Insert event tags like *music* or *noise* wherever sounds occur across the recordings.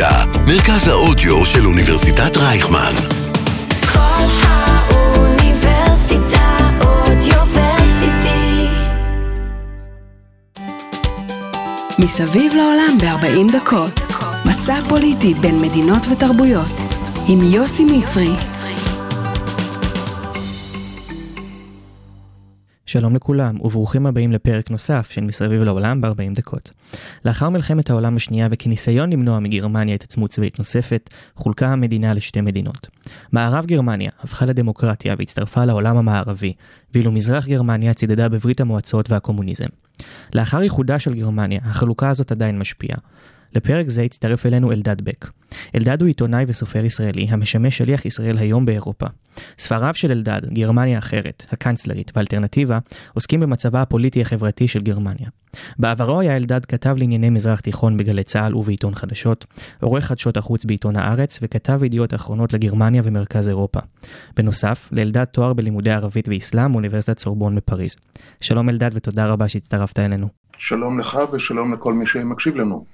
האוניברסיטה, מרכז האודיו של אוניברסיטת רייכמן. כל האוניברסיטה אודיוורסיטי. מסביב לעולם ב-40 דקות. מסע פוליטי בין מדינות ותרבויות. עם יוסי מצרי. שלום לכולם, וברוכים הבאים לפרק נוסף של מסביב לעולם ב-40 דקות. לאחר מלחמת העולם השנייה וכניסיון למנוע מגרמניה התעצמות צבאית נוספת, חולקה המדינה לשתי מדינות. מערב גרמניה הפכה לדמוקרטיה והצטרפה לעולם המערבי, ואילו מזרח גרמניה צידדה בברית המועצות והקומוניזם. לאחר איחודה של גרמניה, החלוקה הזאת עדיין משפיעה. לפרק זה הצטרף אלינו אלדד בק. אלדד הוא עיתונאי וסופר ישראלי המשמש שליח ישראל היום באירופה. ספריו של אלדד, גרמניה אחרת, הקנצלרית ואלטרנטיבה, עוסקים במצבה הפוליטי-החברתי של גרמניה. בעברו היה אלדד כתב לענייני מזרח תיכון בגלי צה"ל ובעיתון חדשות, עורך חדשות החוץ בעיתון הארץ וכתב ידיעות אחרונות לגרמניה ומרכז אירופה. בנוסף, לאלדד תואר בלימודי ערבית ואסלאם מאוניברסיטת סורבון בפריז. שלום אלדד ותודה רבה שהצטרפת אלינו. שלום לך ושלום לכל מי שמקשיב לנו.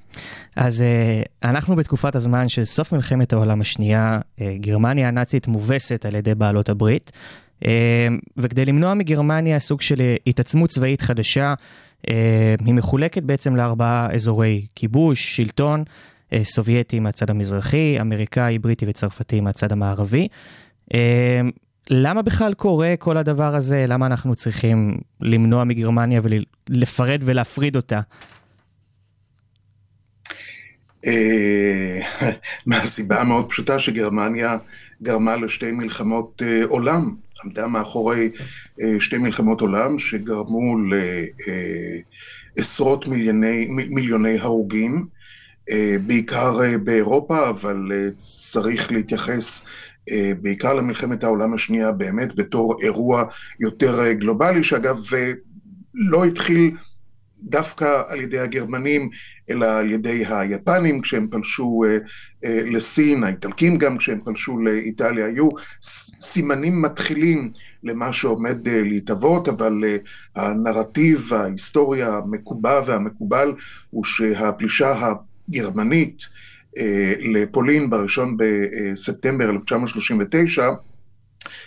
אז uh, אנחנו בתקופת הזמן של סוף מלחמת העולם השנייה, uh, גרמניה הנאצית מובסת על ידי בעלות הברית, uh, וכדי למנוע מגרמניה סוג של התעצמות צבאית חדשה, היא מחולקת בעצם לארבעה אזורי כיבוש, שלטון, סובייטי מהצד המזרחי, אמריקאי, בריטי וצרפתי מהצד המערבי. למה בכלל קורה כל הדבר הזה? למה אנחנו צריכים למנוע מגרמניה ולפרד ולהפריד אותה? אה, *laughs* מהסיבה המאוד פשוטה שגרמניה גרמה לשתי מלחמות אה, עולם, עמדה מאחורי אה, שתי מלחמות עולם שגרמו לעשרות מיליוני, מיליוני הרוגים, בעיקר באירופה, אבל צריך להתייחס בעיקר למלחמת העולם השנייה באמת בתור אירוע יותר גלובלי, שאגב לא התחיל דווקא על ידי הגרמנים, אלא על ידי היפנים כשהם פלשו אה, אה, לסין, האיטלקים גם כשהם פלשו לאיטליה, היו סימנים מתחילים למה שעומד אה, להתהוות, אבל אה, הנרטיב, ההיסטוריה המקובע והמקובל הוא שהפלישה הגרמנית אה, לפולין בראשון בספטמבר 1939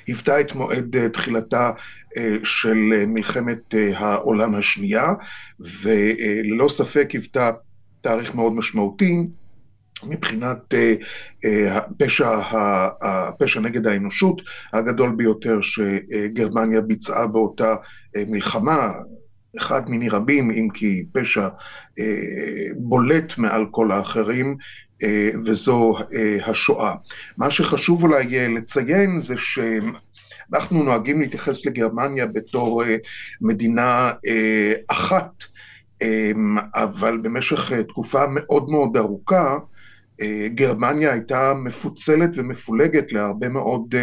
היוותה את מועד אה, תחילתה אה, של אה, מלחמת העולם השנייה, וללא ספק היוותה תאריך מאוד משמעותי מבחינת הפשע, הפשע נגד האנושות הגדול ביותר שגרמניה ביצעה באותה מלחמה. אחד מיני רבים, אם כי פשע בולט מעל כל האחרים, אה, וזו אה, השואה. מה שחשוב אולי אה, לציין זה שאנחנו נוהגים להתייחס לגרמניה בתור מדינה אחת, אבל במשך תקופה מאוד מאוד ארוכה, גרמניה הייתה מפוצלת ומפולגת להרבה מאוד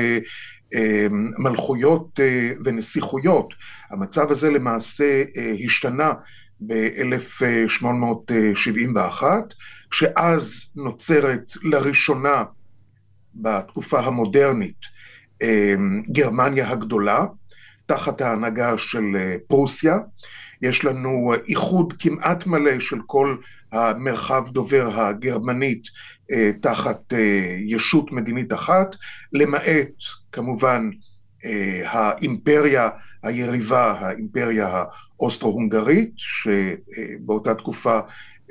מלכויות ונסיכויות. המצב הזה למעשה השתנה ב-1871, שאז נוצרת לראשונה בתקופה המודרנית אמ, גרמניה הגדולה, תחת ההנהגה של אה, פרוסיה. יש לנו איחוד כמעט מלא של כל המרחב דובר הגרמנית אה, תחת אה, ישות מדינית אחת, למעט כמובן האימפריה היריבה, האימפריה האוסטרו-הונגרית, שבאותה תקופה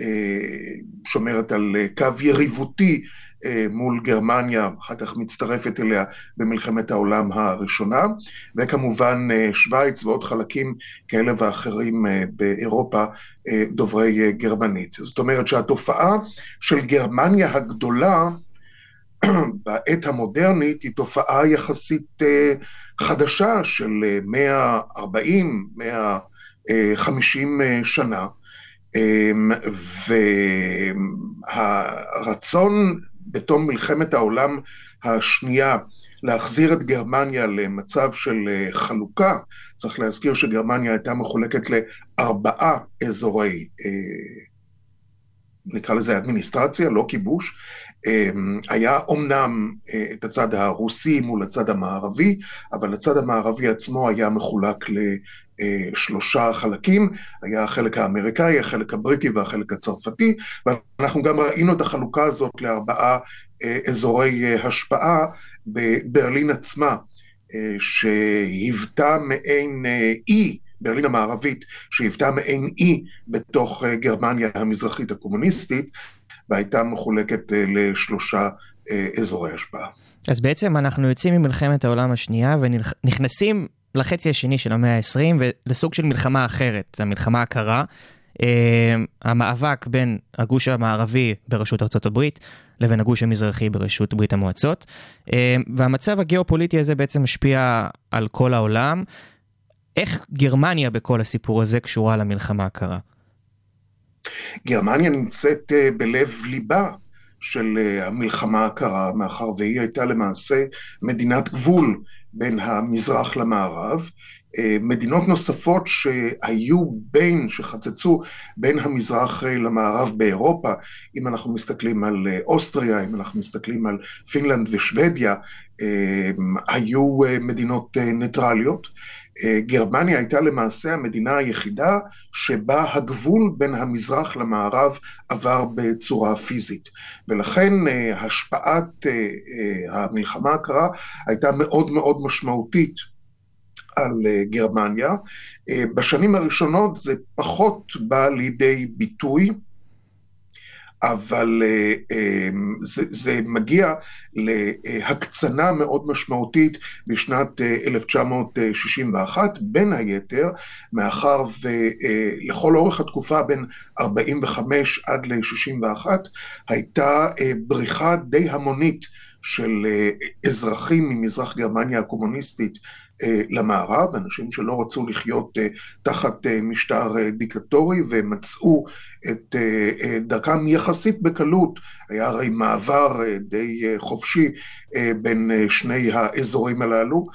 אה, שומרת על אה, קו יריבותי אה, מול גרמניה, אחר כך מצטרפת אליה במלחמת העולם הראשונה, וכמובן שווייץ ועוד חלקים כאלה ואחרים באירופה דוברי גרמנית. זאת אומרת שהתופעה של גרמניה הגדולה *clears throat* בעת המודרנית היא תופעה יחסית חדשה של 140, 150 שנה. אמ, והרצון בתום מלחמת העולם השנייה להחזיר את גרמניה למצב של אה, חלוקה, צריך להזכיר שגרמניה הייתה מחולקת לארבעה אזורי, אה, נקרא לזה אדמיניסטרציה, לא כיבוש, אמ, היה אומנם אה, את הצד הרוסי מול הצד המערבי, אבל הצד המערבי עצמו היה מחולק אה, שלושה חלקים, היה החלק האמריקאי, החלק הבריטי והחלק הצרפתי, ואנחנו גם ראינו את החלוקה הזאת לארבעה אה, אזורי אה, השפעה בברלין עצמה, אה, שהיוותה מעין אה, אי, ברלין המערבית, שהיוותה מעין אי בתוך אה, גרמניה המזרחית הקומוניסטית, והייתה מחולקת אה, לשלושה אה, אזורי השפעה. אז בעצם אנחנו יוצאים ממלחמת העולם השנייה ונכנסים לחצי השני של המאה ה-20 ולסוג של מלחמה אחרת, המלחמה הקרה. המאבק בין הגוש המערבי בראשות הברית לבין הגוש המזרחי בראשות ברית המועצות. והמצב הגיאופוליטי הזה בעצם משפיע על כל העולם. איך גרמניה בכל הסיפור הזה קשורה למלחמה הקרה? גרמניה נמצאת uh, בלב ליבה של uh, המלחמה הקרה, מאחר והיא הייתה למעשה מדינת גבול בין המזרח למערב. אה, מדינות נוספות שהיו בין, שחצצו בין המזרח אה, למערב באירופה, אם אנחנו מסתכלים על אה, אוסטריה, אם אנחנו מסתכלים על פינלנד ושוודיה, היו מדינות ניטרליות. גרמניה הייתה למעשה המדינה היחידה שבה הגבול בין המזרח למערב עבר בצורה פיזית. ולכן השפעת המלחמה הקרה הייתה מאוד מאוד משמעותית על גרמניה. בשנים הראשונות זה פחות בא לידי ביטוי. אבל זה, זה מגיע להקצנה מאוד משמעותית בשנת 1961, בין היתר, מאחר ולכל אורך התקופה בין 45 עד ל-61 הייתה בריחה די המונית של אזרחים ממזרח גרמניה הקומוניסטית אה, למערב, אנשים שלא רצו לחיות אה, תחת אה, משטר דיקטטורי ומצאו את דרכם יחסית בקלות, היה הרי מעבר די חופשי בין שני האזורים הללו,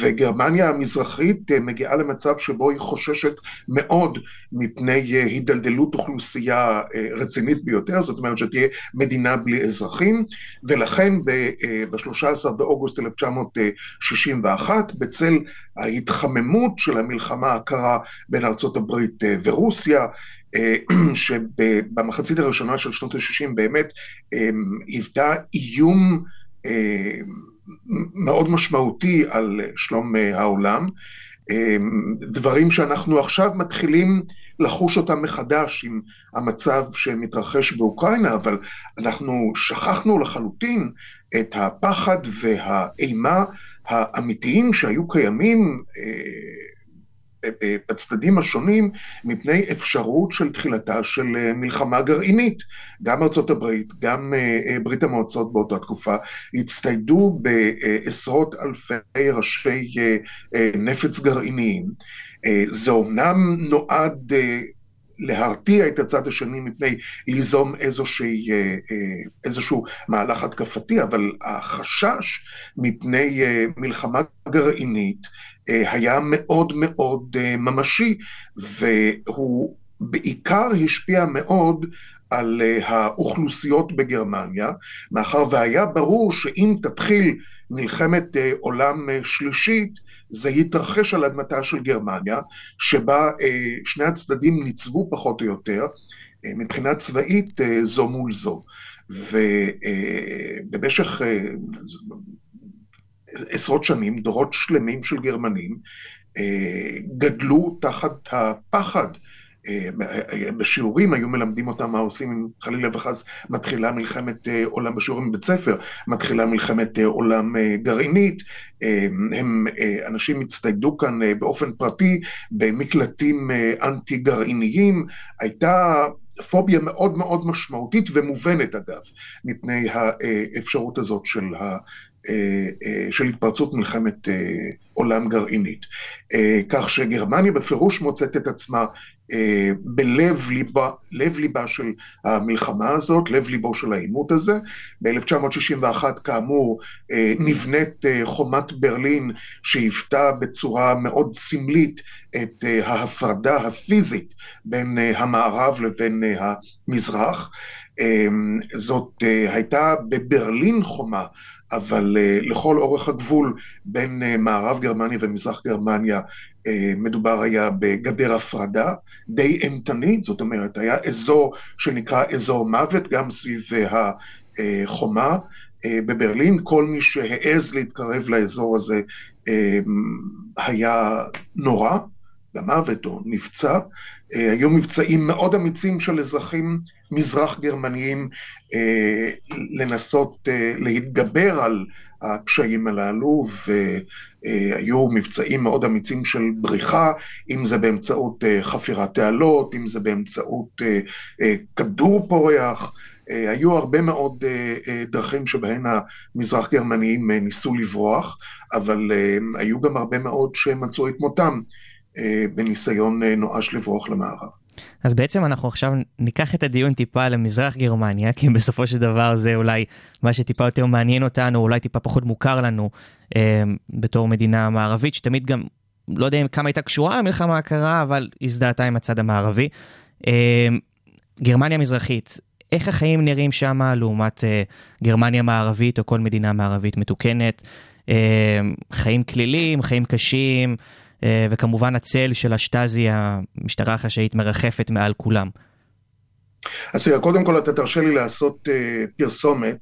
וגרמניה המזרחית אה, מגיעה למצב שבו היא חוששת מאוד מפני אה, הידלדלות אוכלוסייה אה, רצינית ביותר, זאת אומרת שתהיה מדינה בלי אזרחים, ולכן ב-13 באוגוסט 1961, בצל ההתחממות של המלחמה הקרה בין ארצות הברית ורוסיה, *clears throat* שבמחצית הראשונה של שנות ה-60 באמת היוותה איום מאוד משמעותי על שלום אה, העולם. אה, דברים שאנחנו עכשיו מתחילים לחוש אותם מחדש עם המצב שמתרחש באוקראינה, אבל אנחנו שכחנו לחלוטין את הפחד והאימה האמיתיים שהיו קיימים אה, בצדדים השונים מפני אפשרות של תחילתה של אה, מלחמה גרעינית. גם ארצות הברית, גם אה, אה, ברית המועצות באותה תקופה, הצטיידו בעשרות אלפי ראשי נפץ גרעיניים. זה אומנם נועד להרתיע את הצד השני מפני ליזום איזושהי, איזשהו מהלך התקפתי, אבל החשש מפני מלחמה גרעינית אה, היה מאוד מאוד אה, ממשי, והוא בעיקר השפיע מאוד על אה, האוכלוסיות בגרמניה, מאחר והיה ברור שאם תתחיל מלחמת עולם שלישית, זה יתרחש על אדמתה של גרמניה, שבה שני הצדדים ניצבו פחות או יותר, מבחינה צבאית זו מול זו. ובמשך עשרות שנים, דורות שלמים של גרמנים, אה, גדלו תחת הפחד. אה, בשיעורים היו מלמדים אותם מה עושים אם חלילה וחס מתחילה מלחמת אה, עולם בשיעורים בבית ספר, מתחילה מלחמת עולם גרעינית, הם, אנשים הצטיידו כאן באופן פרטי במקלטים אנטי גרעיניים, הייתה פוביה מאוד מאוד משמעותית ומובנת אגב, מפני האפשרות הזאת של אה, של התפרצות מלחמת אה, עולם גרעינית. כך שגרמניה בפירוש מוצאת את עצמה בלב ליבה, לב ליבה של המלחמה הזאת, לב ליבו של העימות הזה. ב-1961 כאמור נבנית חומת ברלין שהיוותה בצורה מאוד סמלית את ההפרדה הפיזית בין המערב לבין המזרח. זאת הייתה בברלין חומה אבל לכל אורך הגבול בין מערב גרמניה ומזרח גרמניה מדובר היה בגדר הפרדה די אימתנית, זאת אומרת, היה אזור שנקרא אזור מוות, גם סביב החומה בברלין, כל מי שהעז להתקרב לאזור הזה היה נורא. למוות או נפצע. אה, היו מבצעים מאוד אמיצים של אזרחים מזרח גרמניים אה, לנסות אה, להתגבר על הקשיים הללו, והיו מבצעים מאוד אמיצים של בריחה, אם זה באמצעות חפירת תעלות, אם זה באמצעות כדור פורח. היו הרבה מאוד דרכים שבהן המזרח גרמניים ניסו לברוח, אבל היו גם הרבה מאוד שמצאו את מותם. אה, בניסיון אה, נואש לברוח למערב. אז בעצם אנחנו עכשיו ניקח את הדיון טיפה למזרח גרמניה, כי בסופו של דבר זה אולי מה שטיפה יותר מעניין אותנו, אולי טיפה פחות מוכר לנו אה, בתור מדינה מערבית, שתמיד גם, לא יודע כמה הייתה קשורה למלחמה הקרה, אבל הזדהתה עם הצד המערבי. אה, גרמניה מזרחית, איך החיים נראים שם לעומת אה, גרמניה מערבית או כל מדינה מערבית מתוקנת? אה, חיים כלילים, חיים קשים. אה, וכמובן הצל של השטאזי, המשטרה החשאית, מרחפת מעל כולם. אז תראה, קודם כל אתה תרשה לי לעשות uh, פרסומת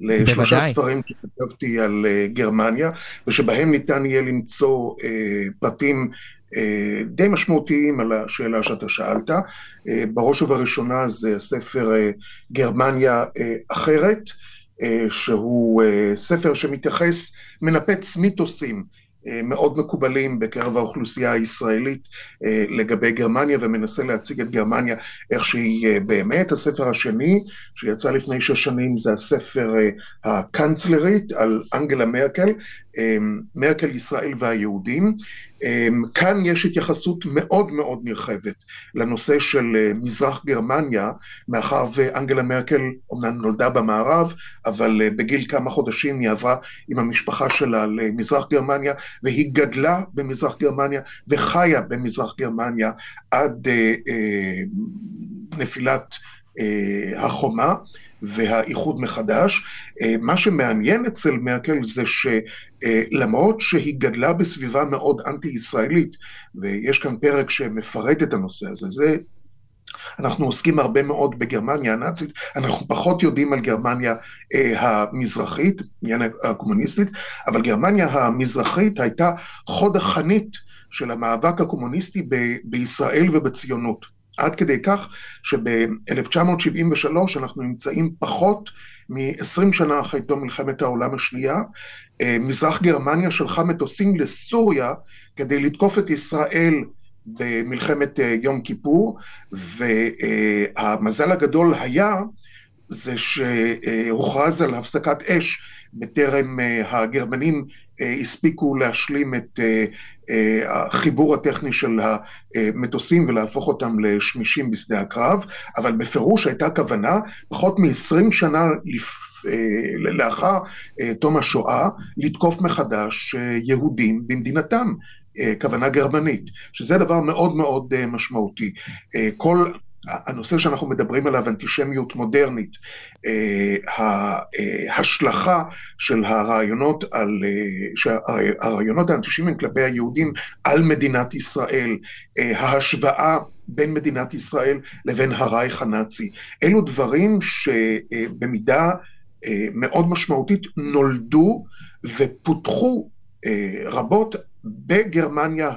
לשלושה בוודאי. ספרים שכתבתי על uh, גרמניה, ושבהם ניתן יהיה למצוא uh, פרטים uh, די משמעותיים על השאלה שאתה שאלת. Uh, בראש ובראשונה זה הספר uh, גרמניה uh, אחרת, uh, שהוא uh, ספר שמתייחס, מנפץ מיתוסים. אה, מאוד מקובלים בקרב האוכלוסייה הישראלית אה, לגבי גרמניה ומנסה להציג את גרמניה איך שהיא אה, באמת. הספר השני שיצא לפני שש שנים זה הספר הקנצלרית על אנגלה מרקל, מרקל ישראל והיהודים. אמ, כאן יש התייחסות מאוד מאוד נרחבת לנושא של אה, מזרח גרמניה, מאחר ואנגלה מרקל אומנם נולדה במערב, אבל אה, בגיל כמה חודשים היא עברה עם המשפחה שלה למזרח גרמניה, והיא גדלה במזרח גרמניה וחיה במזרח גרמניה עד אה, נפילת החומה. והאיחוד מחדש. אה, מה שמעניין אצל מרקל זה שלמרות שהיא גדלה בסביבה מאוד אנטי-ישראלית, ויש כאן פרק שמפרט את הנושא הזה, זה אנחנו עוסקים הרבה מאוד בגרמניה הנאצית, אנחנו פחות יודעים על גרמניה אה, המזרחית, הקומוניסטית, אבל גרמניה המזרחית הייתה חוד החנית של המאבק הקומוניסטי ב- בישראל ובציונות. עד כדי כך שב-1973 אנחנו נמצאים פחות מ-20 שנה אחרי תום מלחמת העולם השנייה. אה, מזרח גרמניה שלחה מטוסים לסוריה כדי לתקוף את ישראל במלחמת אה, יום כיפור, והמזל הגדול היה זה שהוכרז על הפסקת אש בטרם אה, הגרמנים הספיקו להשלים את החיבור הטכני של המטוסים ולהפוך אותם לשמישים בשדה הקרב, אבל בפירוש הייתה כוונה, פחות מ-20 שנה לפ... אה, לאחר אה, תום השואה, לתקוף מחדש אה, יהודים במדינתם. כוונה גרמנית, שזה דבר מאוד מאוד משמעותי. כל הנושא שאנחנו מדברים עליו, אנטישמיות מודרנית, אה, ההשלכה של הרעיונות, על, אה, הרעיונות האנטישמיים כלפי היהודים על מדינת ישראל, אה, ההשוואה בין מדינת ישראל לבין הרייך הנאצי, אלו דברים שבמידה מאוד משמעותית נולדו ופותחו רבות בגרמניה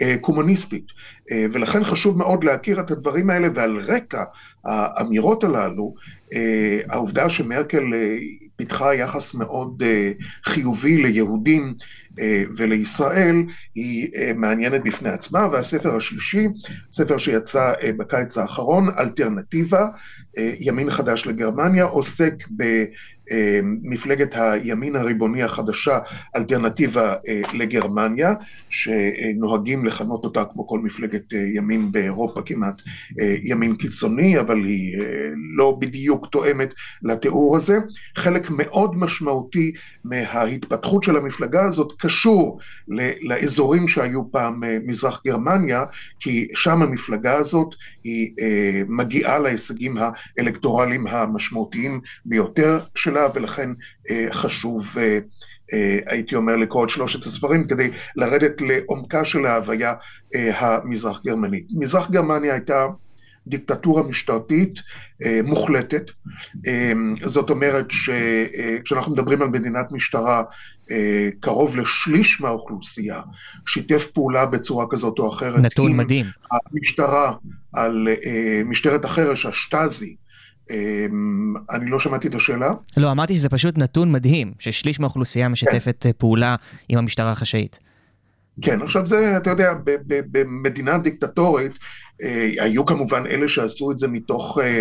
הקומוניסטית. אה, ולכן חשוב מאוד להכיר את הדברים האלה, ועל רקע האמירות הללו, אה, העובדה שמרקל אה, פיתחה יחס מאוד חיובי ליהודים ולישראל, היא מעניינת בפני עצמה, והספר השלישי, ספר שיצא בקיץ האחרון, אלטרנטיבה, ימין חדש לגרמניה, עוסק ב... מפלגת הימין הריבוני החדשה, אלטרנטיבה לגרמניה, שנוהגים לכנות אותה כמו כל מפלגת ימין באירופה כמעט, ימין קיצוני, אבל היא לא בדיוק תואמת לתיאור הזה. חלק מאוד משמעותי מההתפתחות של המפלגה הזאת קשור לאזורים שהיו פעם מזרח גרמניה, כי שם המפלגה הזאת היא מגיעה להישגים האלקטורליים המשמעותיים ביותר של שלה, ולכן אה, חשוב, אה, אה, הייתי אומר, לקרוא את שלושת הספרים כדי לרדת לעומקה של ההוויה אה, המזרח גרמנית. מזרח גרמניה הייתה דיקטטורה משטרתית אה, מוחלטת. אה, זאת אומרת שכשאנחנו מדברים על מדינת משטרה, אה, קרוב לשליש מהאוכלוסייה שיתף פעולה בצורה כזאת או אחרת. נתון מדהים. המשטרה על אה, משטרת החרש, השטאזי. אה, אני לא שמעתי את השאלה. לא, אמרתי שזה פשוט נתון מדהים, ששליש מהאוכלוסייה משתפת אה, פעולה עם המשטרה החשאית. כן, עכשיו זה, אתה יודע, במדינה דיקטטורית, אה, היו כמובן אלה שעשו את זה מתוך אה,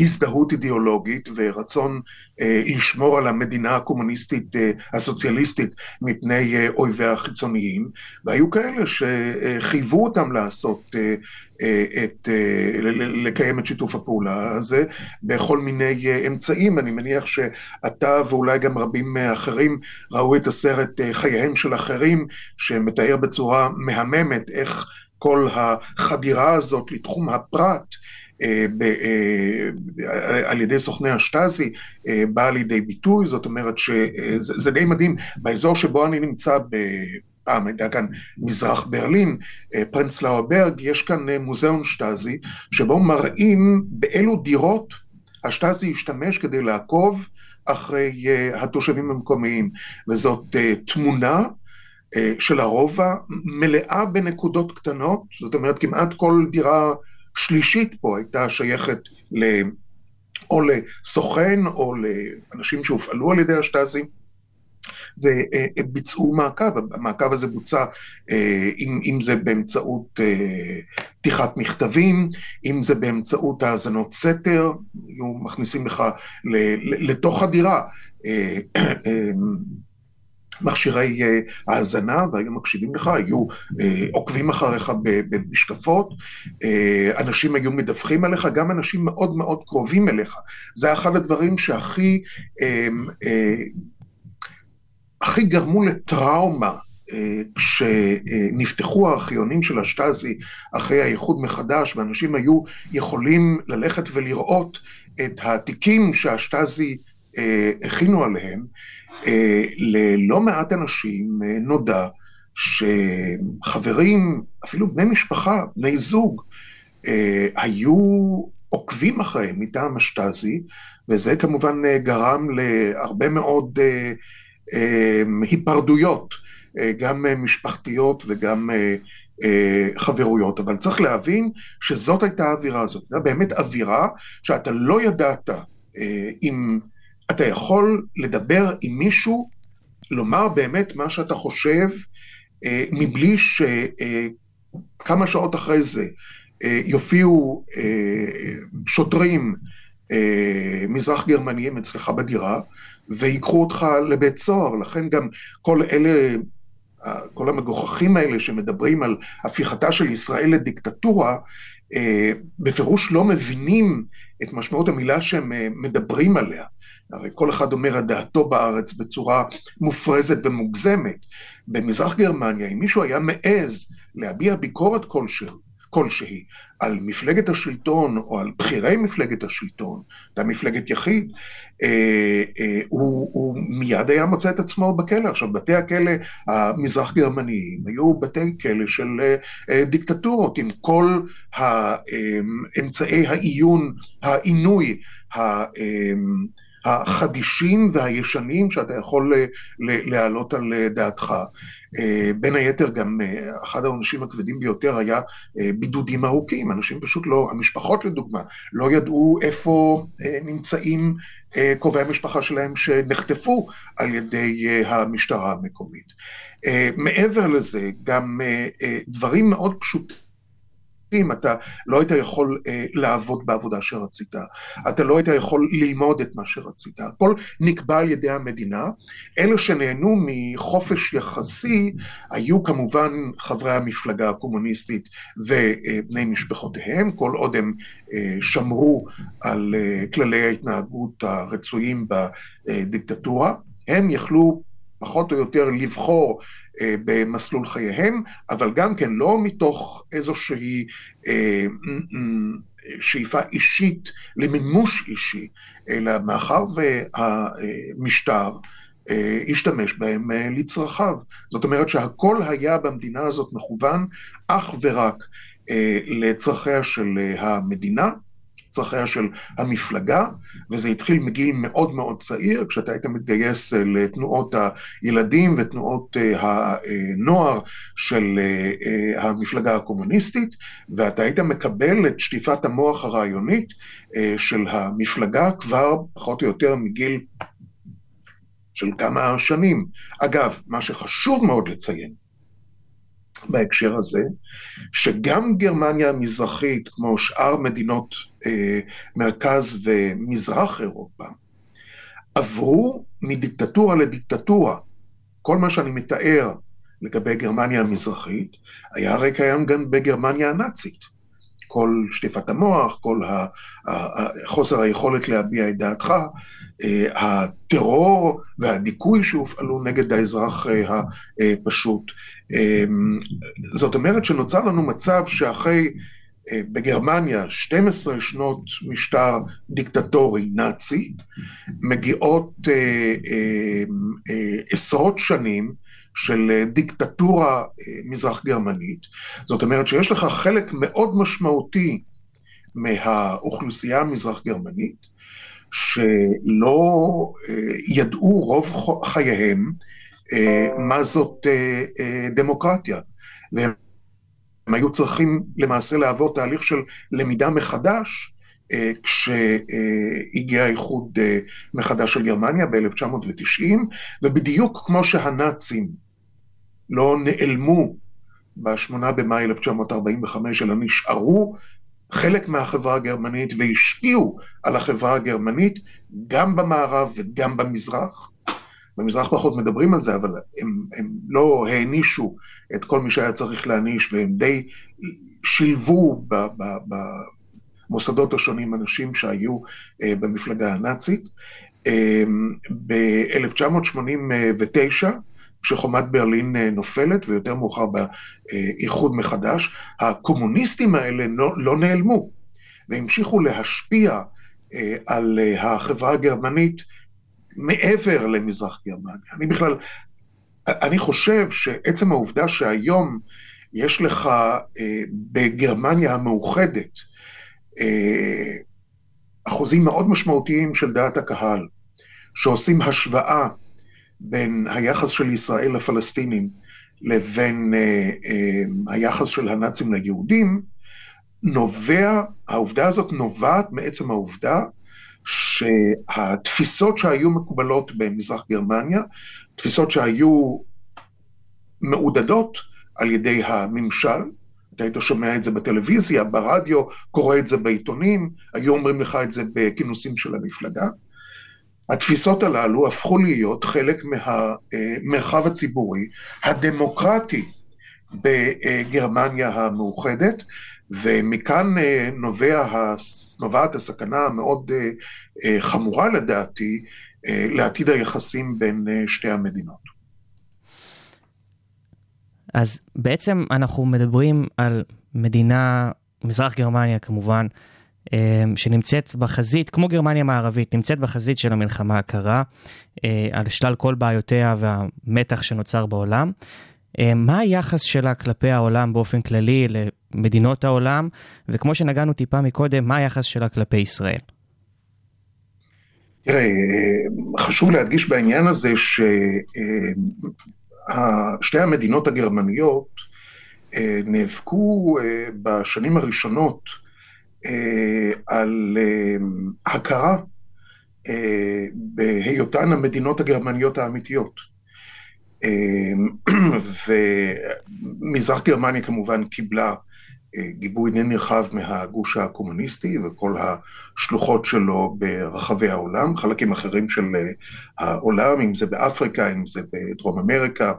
הזדהות אידיאולוגית ורצון אה, לשמור על המדינה הקומוניסטית אה, הסוציאליסטית מפני אה, אויביה החיצוניים, והיו כאלה שחייבו אותם לעשות, אה, אה, את, אה, לקיים את שיתוף הפעולה הזה בכל מיני אה, אמצעים. אני מניח שאתה ואולי גם רבים אחרים ראו את הסרט אה, חייהם של אחרים, שמתאר בצורה מהממת איך כל החדירה הזאת לתחום הפרט אה, אה, על ידי סוכני השטאזי אה, באה לידי ביטוי, זאת אומרת שזה זה די מדהים, באזור שבו אני נמצא ב... פעם הייתה כאן מזרח ברלין, אה, פרנסלאו ברג, יש כאן אה, מוזיאון שטאזי, שבו מראים באילו דירות השטאזי השתמש כדי לעקוב אחרי אה, התושבים המקומיים, וזאת אה, תמונה אה, של הרובע מלאה בנקודות קטנות, זאת אומרת כמעט כל דירה שלישית פה הייתה שייכת ל... או לסוכן או לאנשים שהופעלו על ידי השטאזי. וביצעו מעקב, המעקב הזה בוצע אה, אם, אם זה באמצעות אה, פתיחת מכתבים, אם זה באמצעות האזנות סתר, היו מכניסים לך לתוך הדירה אה, מכשירי אה, האזנה והיו מקשיבים לך, היו אה, עוקבים אחריך במשקפות, אה, אנשים היו מדווחים עליך, גם אנשים מאוד מאוד קרובים אליך. זה אחד הדברים שהכי הכי גרמו לטראומה כשנפתחו הארכיונים של השטאזי אחרי האיחוד מחדש, ואנשים היו יכולים ללכת ולראות את התיקים שהשטאזי הכינו עליהם, ללא מעט אנשים נודע שחברים, אפילו בני משפחה, בני זוג, היו עוקבים אחריהם מטעם השטאזי, וזה כמובן גרם להרבה מאוד היפרדויות, גם משפחתיות וגם חברויות, אבל צריך להבין שזאת הייתה האווירה הזאת, זו באמת אווירה שאתה לא ידעת אם אתה יכול לדבר עם מישהו, לומר באמת מה שאתה חושב, מבלי שכמה שעות אחרי זה יופיעו שוטרים מזרח גרמניים אצלך בדירה, ויקחו אותך לבית סוהר, לכן גם כל אלה, כל המגוחכים האלה שמדברים על הפיכתה של ישראל לדיקטטורה, בפירוש לא מבינים את משמעות המילה שהם מדברים עליה. הרי כל אחד אומר את דעתו בארץ בצורה מופרזת ומוגזמת. במזרח גרמניה, אם מישהו היה מעז להביע ביקורת כלשהי, כלשהי על מפלגת השלטון או על בכירי מפלגת השלטון, הייתה מפלגת יחיד, אה, אה, הוא, הוא מיד היה מוצא את עצמו בכלא. עכשיו, בתי הכלא המזרח גרמניים היו בתי כלא של אה, דיקטטורות עם כל אמצעי העיון, העינוי, החדישים והישנים שאתה יכול להעלות על דעתך. בין היתר גם אחד העונשים הכבדים ביותר היה בידודים ארוכים, אנשים פשוט לא, המשפחות לדוגמה, לא ידעו איפה נמצאים קרובי המשפחה שלהם שנחטפו על ידי המשטרה המקומית. מעבר לזה, גם דברים מאוד פשוטים. אתה לא היית יכול אה, לעבוד בעבודה שרצית, אתה לא היית יכול ללמוד את מה שרצית, הכל נקבע על ידי המדינה. אלה שנהנו מחופש יחסי היו כמובן חברי המפלגה הקומוניסטית ובני משפחותיהם, כל עוד הם אה, שמרו על אה, כללי ההתנהגות הרצויים בדיקטטורה. הם יכלו פחות או יותר לבחור במסלול חייהם, אבל גם כן לא מתוך איזושהי אה, שאיפה אישית למימוש אישי, אלא מאחר והמשטר השתמש בהם לצרכיו. זאת אומרת שהכל היה במדינה הזאת מכוון אך ורק לצרכיה של המדינה. צרכיה של המפלגה, וזה התחיל מגיל מאוד מאוד צעיר, כשאתה היית מתגייס אה, לתנועות הילדים ותנועות אה, הנוער של אה, המפלגה הקומוניסטית, ואתה היית מקבל את שטיפת המוח הרעיונית של המפלגה כבר פחות או יותר מגיל של כמה שנים. אגב, מה שחשוב מאוד לציין, בהקשר הזה, שגם גרמניה המזרחית, כמו שאר מדינות אה, מרכז ומזרח אירופה, עברו מדיקטטורה לדיקטטורה. כל מה שאני מתאר לגבי גרמניה המזרחית, היה הרי קיים גם בגרמניה הנאצית. כל שטיפת המוח, כל חוסר היכולת להביע את דעתך, אה, הטרור והדיכוי שהופעלו נגד האזרח אה, הפשוט. אה, זאת אומרת שנוצר לנו מצב שאחרי בגרמניה 12 שנות משטר דיקטטורי נאצי, מגיעות עשרות שנים של אה, דיקטטורה אה, מזרח גרמנית. זאת אומרת שיש לך חלק מאוד משמעותי מהאוכלוסייה המזרח גרמנית, שלא אה, ידעו רוב חייהם מה זאת דמוקרטיה. והם היו צריכים למעשה לעבור תהליך של למידה מחדש, כשהגיע האיחוד מחדש של גרמניה ב-1990, ובדיוק כמו שהנאצים לא נעלמו ב-8 במאי 1945, אלא נשארו חלק מהחברה הגרמנית והשפיעו על החברה הגרמנית גם במערב וגם במזרח. במזרח פחות מדברים על זה, אבל הם, הם לא הענישו את כל מי שהיה צריך להעניש, והם די שילבו ב, ב, במוסדות השונים אנשים שהיו אה, במפלגה הנאצית. אה, ב-1989, כשחומת ברלין אה, נופלת, ויותר מאוחר באיחוד מחדש, הקומוניסטים האלה לא, לא נעלמו, והמשיכו להשפיע אה, על אה, החברה הגרמנית מעבר למזרח גרמניה. אני בכלל, אני חושב שעצם העובדה שהיום יש לך בגרמניה המאוחדת אחוזים מאוד משמעותיים של דעת הקהל, שעושים השוואה בין היחס של ישראל לפלסטינים לבין אה, אה, היחס של הנאצים ליהודים, נובע, העובדה הזאת נובעת מעצם העובדה שהתפיסות שהיו מקובלות במזרח גרמניה, תפיסות שהיו מעודדות על ידי הממשל, אתה היית שומע את זה בטלוויזיה, ברדיו, קורא את זה בעיתונים, היו אומרים לך את זה בכינוסים של המפלגה. התפיסות הללו הפכו להיות חלק מהמרחב הציבורי הדמוקרטי בגרמניה המאוחדת, ומכאן אה, נובע, נובעת הסכנה המאוד אה, אה, חמורה לדעתי לעתיד היחסים בין שתי המדינות. אז בעצם אנחנו מדברים על מדינה, מזרח גרמניה כמובן, אמ, שנמצאת בחזית, כמו גרמניה המערבית, נמצאת בחזית של המלחמה הקרה, אה, על שלל כל בעיותיה והמתח שנוצר בעולם. אמ, מה היחס שלה כלפי העולם באופן כללי, למדינות העולם, וכמו שנגענו טיפה מקודם, מה היחס שלה כלפי ישראל? תראה, חשוב להדגיש בעניין הזה ששתי המדינות הגרמניות אה, נאבקו אה, בשנים הראשונות אה, על הכרה בהיותן המדינות הגרמניות האמיתיות. *clears throat* ומזרח גרמניה כמובן קיבלה גיבוי די נרחב מהגוש הקומוניסטי וכל השלוחות שלו ברחבי העולם, חלקים אחרים של העולם, אם זה באפריקה, אם זה בדרום אמריקה,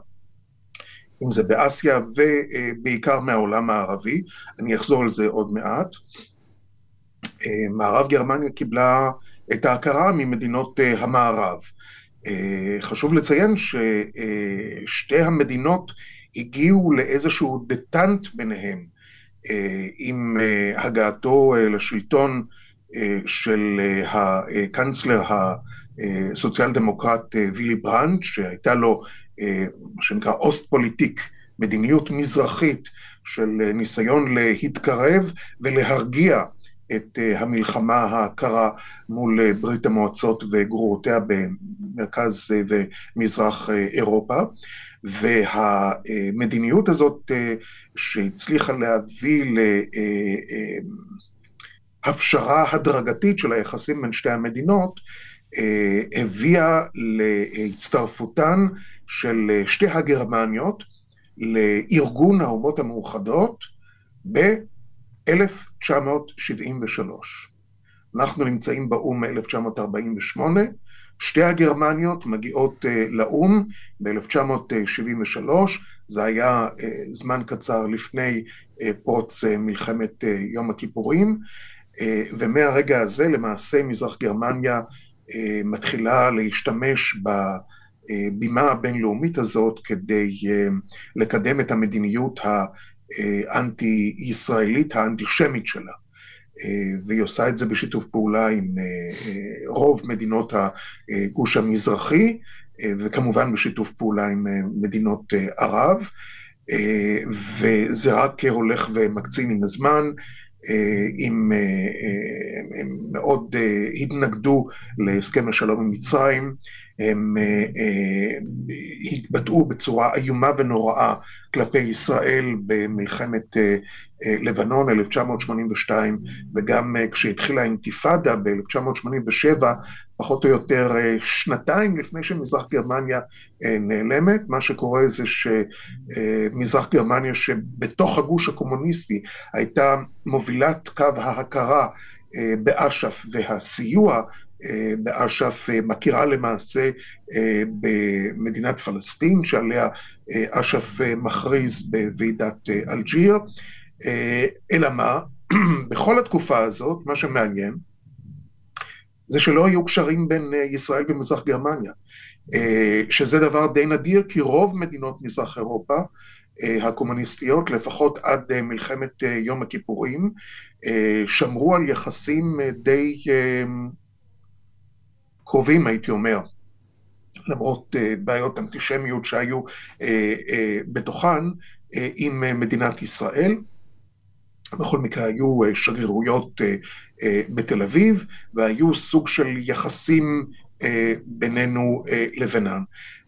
אם זה באסיה, ובעיקר מהעולם הערבי. אני אחזור על זה עוד מעט. מערב גרמניה קיבלה את ההכרה ממדינות אה, המערב. אה, חשוב לציין ששתי המדינות הגיעו לאיזשהו דטנט ביניהם אה, עם הגעתו לשלטון של הקנצלר הסוציאל דמוקרט וילי ברנדט, שהייתה לו מה שנקרא Ostpolitik, מדיניות מזרחית של ניסיון להתקרב ולהרגיע את אה, המלחמה הקרה מול אה, ברית המועצות וגרורותיה במרכז אה, ומזרח אירופה. והמדיניות הזאת שהצליחה להביא להפשרה הדרגתית של היחסים בין שתי המדינות, הביאה להצטרפותן של שתי הגרמניות לארגון האומות המאוחדות ב... 1973. אנחנו נמצאים באו"ם מ-1948, שתי הגרמניות מגיעות uh, לאו"ם ב-1973, זה היה uh, זמן קצר לפני uh, פרוץ מלחמת יום הכיפורים, ומהרגע הזה למעשה מזרח גרמניה מתחילה להשתמש ב... בימה הבינלאומית הזאת כדי לקדם את המדיניות האנטי-ישראלית האנטישמית שלה. אה, והיא עושה את זה בשיתוף פעולה עם אה, אה, רוב מדינות הגוש המזרחי, וכמובן בשיתוף פעולה עם מדינות ערב, וזה רק הולך ומקצין עם הזמן. אם הם מאוד התנגדו להסכם השלום עם מצרים, הם התבטאו בצורה איומה ונוראה כלפי ישראל במלחמת לבנון 1982, וגם כשהתחילה האינתיפאדה ב-1987, פחות או יותר שנתיים לפני שמזרח גרמניה נעלמת, מה שקורה זה שמזרח גרמניה שבתוך הגוש הקומוניסטי הייתה מובילת קו ההכרה באש"ף והסיוע באש"ף אה, מכירה למעשה אה, במדינת פלסטין, שעליה אה, אש"ף מכריז בוועידת אלג'יר, אלא מה, *clears throat* בכל התקופה הזאת, מה שמעניין, זה שלא היו קשרים בין ישראל ומזרח גרמניה, שזה דבר די נדיר, כי רוב מדינות מזרח אירופה הקומוניסטיות, לפחות עד מלחמת יום הכיפורים, שמרו על יחסים די קרובים, הייתי אומר, למרות בעיות אנטישמיות שהיו בתוכן, עם מדינת ישראל. בכל מקרה היו uh, שגרירויות uh, uh, בתל אביב, והיו סוג של יחסים בינינו לבינן.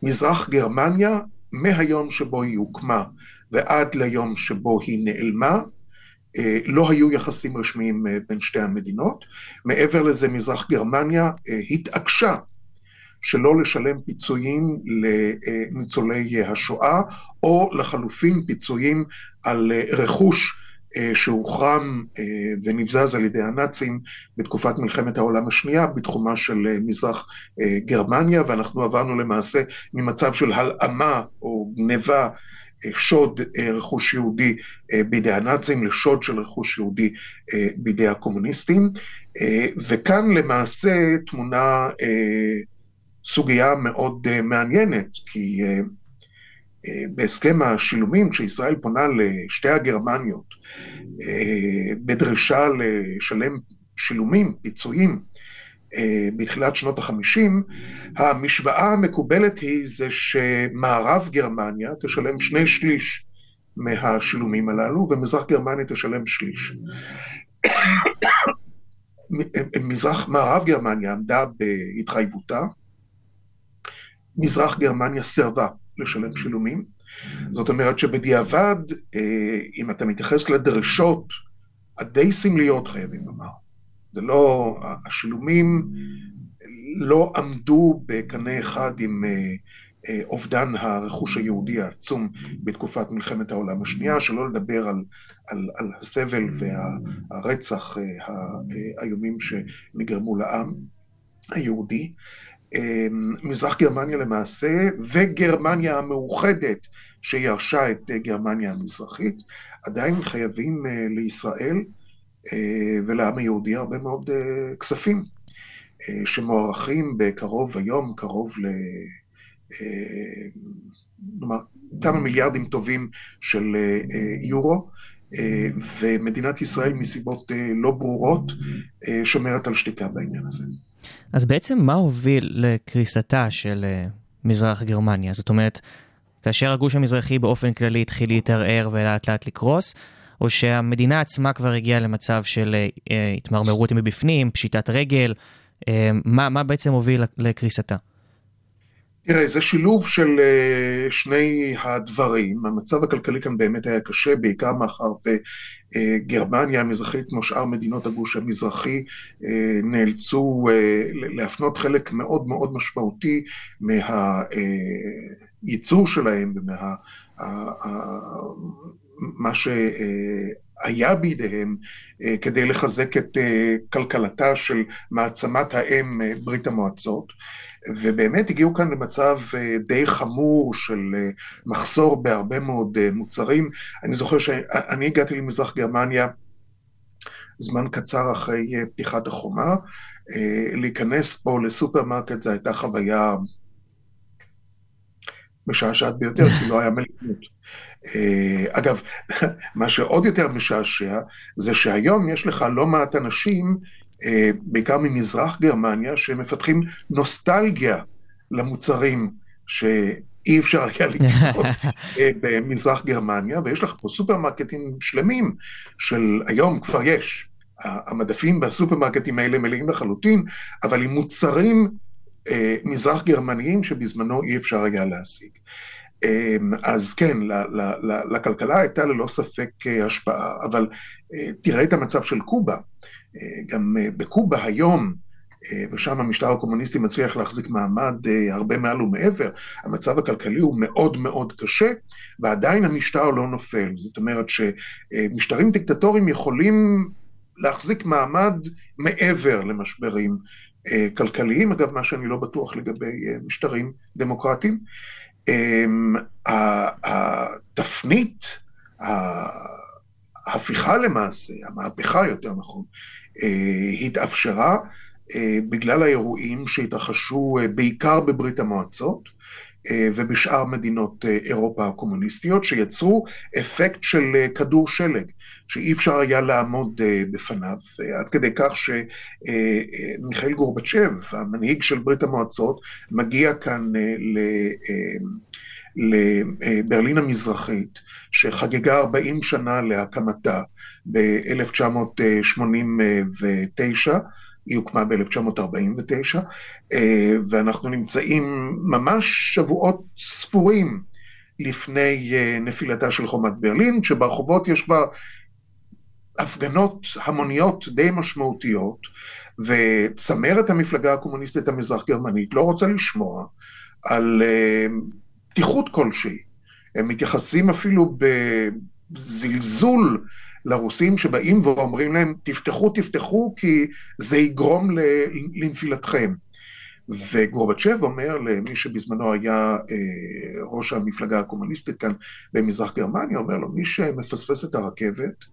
מזרח גרמניה, מהיום שבו היא הוקמה ועד ליום שבו היא נעלמה, אה, לא היו יחסים רשמיים אה, בין שתי המדינות. מעבר לזה, מזרח גרמניה אה, התעקשה שלא לשלם פיצויים לניצולי השואה, או לחלופין פיצויים על רכוש שהוחרם ונבזז על ידי הנאצים בתקופת מלחמת העולם השנייה בתחומה של מזרח גרמניה, ואנחנו עברנו למעשה ממצב של הלאמה או גניבה שוד אה, רכוש יהודי אה, בידי הנאצים לשוד של רכוש יהודי אה, בידי הקומוניסטים. וכאן למעשה תמונה סוגיה מאוד מעניינת, כי בהסכם השילומים, כשישראל פונה לשתי הגרמניות בדרישה לשלם שילומים, פיצויים, אה, בתחילת שנות החמישים, המשוואה המקובלת היא זה שמערב גרמניה תשלם שני שליש מהשילומים הללו, ומזרח גרמניה תשלם שליש. מזרח, מערב גרמניה עמדה בהתחייבותה, מזרח גרמניה סירבה לשלם שילומים. זאת אומרת שבדיעבד, אה, אם אתה מתייחס לדרישות הדי סמליות, חייבים לומר, זה לא, השילומים לא עמדו בקנה אחד עם אה, אה, אובדן הרכוש היהודי העצום בתקופת מלחמת העולם השנייה, שלא לדבר על, על, על הסבל והרצח האיומים שנגרמו לעם היהודי. מזרח גרמניה למעשה, וגרמניה המאוחדת שירשה את גרמניה המזרחית, עדיין חייבים לישראל אה, ולעם היהודי הרבה מאוד אה, כספים. אה, שמוערכים בקרוב היום, קרוב ל... אה, נאמר, כמה מיליארדים טובים של אה, יורו, ומדינת ישראל מסיבות לא ברורות שומרת על שתיקה בעניין הזה. אז בעצם מה הוביל לקריסתה של מזרח גרמניה? זאת אומרת, כאשר הגוש המזרחי באופן כללי התחיל להתערער ולאט לאט לקרוס, או שהמדינה עצמה כבר הגיעה למצב של התמרמרות מבפנים, פשיטת רגל, אה, מה, מה בעצם הוביל לקריסתה? תראה, זה שילוב של אה, שני הדברים. המצב הכלכלי כאן באמת היה קשה, בעיקר מאחר וגרמניה המזרחית, כמו שאר מדינות הגוש המזרחי, אה, נאלצו להפנות חלק מאוד מאוד משמעותי מהייצור שלהם ומה... מה שהיה בידיהם אה, כדי לחזק את אה, כלכלתה של מעצמת האם אה, ברית המועצות. ובאמת הגיעו כאן למצב די חמור של מחסור בהרבה מאוד מוצרים. אני זוכר שאני הגעתי למזרח גרמניה זמן קצר אחרי פתיחת החומה. להיכנס פה לסופרמרקט זו הייתה חוויה משעשעת ביותר, כי לא היה. אה, אגב, *laughs* מה שעוד יותר משעשע, זה שהיום יש לך לא מעט אנשים, אה, בעיקר ממזרח גרמניה, שמפתחים נוסטלגיה למוצרים שאי אפשר היה *laughs* לקנות אה, במזרח גרמניה, ויש לך פה סופרמרקטים שלמים של היום כבר יש. המדפים בסופרמרקטים האלה מלאים לחלוטין, אבל עם מוצרים אה, מזרח גרמניים שבזמנו אי אפשר היה להשיג. אה, אז כן, לכלכלה הייתה ללא ספק אה, השפעה, אבל תראה את המצב של קובה. גם בקובה היום, ושם המשטר הקומוניסטי מצליח להחזיק מעמד הרבה מעל ומעבר, המצב הכלכלי הוא מאוד מאוד קשה, ועדיין המשטר לא נופל. זאת אומרת שמשטרים דיקטטוריים יכולים להחזיק מעמד מעבר למשברים אה, כלכליים, אגב, מה שאני לא בטוח לגבי אה, משטרים דמוקרטיים. אמ, התפנית, ההפיכה למעשה, המהפכה יותר נכון, אה, התאפשרה בגלל האירועים שהתרחשו בעיקר בברית המועצות, אה, ובשאר מדינות אה, אירופה הקומוניסטיות, שיצרו אפקט של אה, כדור שלג, שאי אפשר היה לעמוד בפניו, עד כדי כך שמיכאל גורבצ'ב, המנהיג של ברית המועצות, מגיע כאן ל... לברלין המזרחית, שחגגה 40 שנה להקמתה ב-1989, היא הוקמה ב-1949, אה, ואנחנו נמצאים ממש שבועות ספורים לפני אה, נפילתה של חומת ברלין, שברחובות יש כבר הפגנות המוניות די משמעותיות, וצמרת המפלגה הקומוניסטית המזרח גרמנית לא רוצה לשמוע על אה, פתיחות כלשהי. הם מתייחסים אפילו בזלזול לרוסים שבאים ואומרים להם, תפתחו, תפתחו, כי זה יגרום לנפילתכם. וגורבצ'ב אומר למי שבזמנו היה אה, ראש המפלגה הקומוניסטית כאן במזרח גרמניה, אומר לו, מי שמפספס את הרכבת,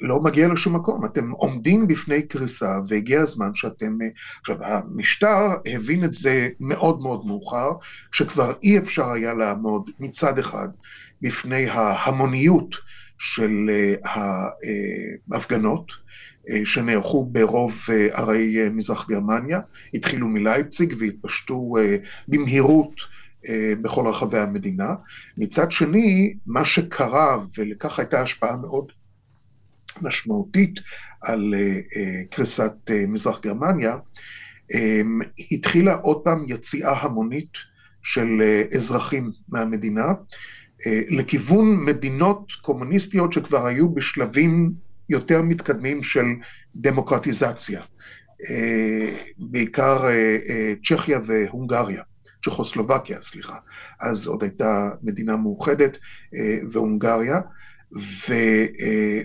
לא מגיע לשום מקום, אתם עומדים בפני קריסה והגיע הזמן שאתם... אה, עכשיו, המשטר הבין את זה מאוד מאוד מאוחר, שכבר אי אפשר היה לעמוד מצד אחד בפני ההמוניות של אה, ההפגנות אה, שנערכו ברוב אה, ערי מזרח גרמניה, התחילו מלייפציג והתפשטו במהירות בכל רחבי המדינה. מצד שני, מה שקרה, ולכך הייתה השפעה מאוד משמעותית על קריסת מזרח גרמניה, התחילה עוד פעם יציאה המונית של אזרחים מהמדינה. אה, לכיוון מדינות קומוניסטיות שכבר היו בשלבים יותר מתקדמים של דמוקרטיזציה, אה, בעיקר אה, צ'כיה והונגריה, צ'כוסלובקיה, סליחה, אז עוד הייתה מדינה מאוחדת והונגריה,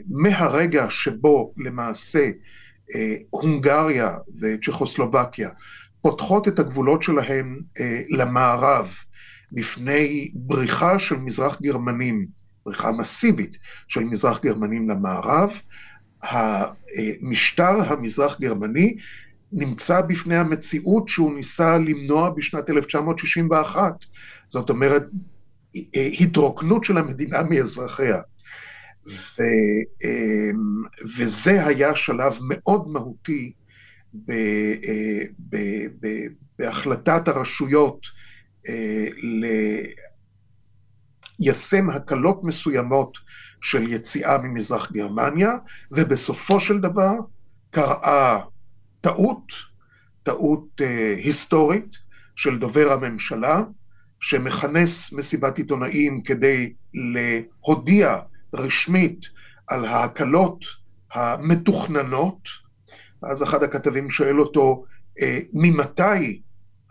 ומהרגע שבו למעשה הונגריה וצ'כוסלובקיה פותחות את הגבולות שלהן למערב, בפני בריחה של מזרח גרמנים, בריחה מסיבית של מזרח גרמנים למערב, המשטר המזרח גרמני נמצא בפני המציאות שהוא ניסה למנוע בשנת 1961. זאת אומרת, התרוקנות של המדינה מאזרחיה. ו, אמ, וזה היה שלב מאוד מהותי ב, אה, ב, ב, בהחלטת הרשויות אה, ליישם הקלות מסוימות של יציאה ממזרח גרמניה, ובסופו של דבר קראה טעות, טעות אה, היסטורית של דובר הממשלה, שמכנס מסיבת עיתונאים כדי להודיע רשמית על ההקלות המתוכננות, ואז אחד הכתבים שואל אותו, אה, ממתי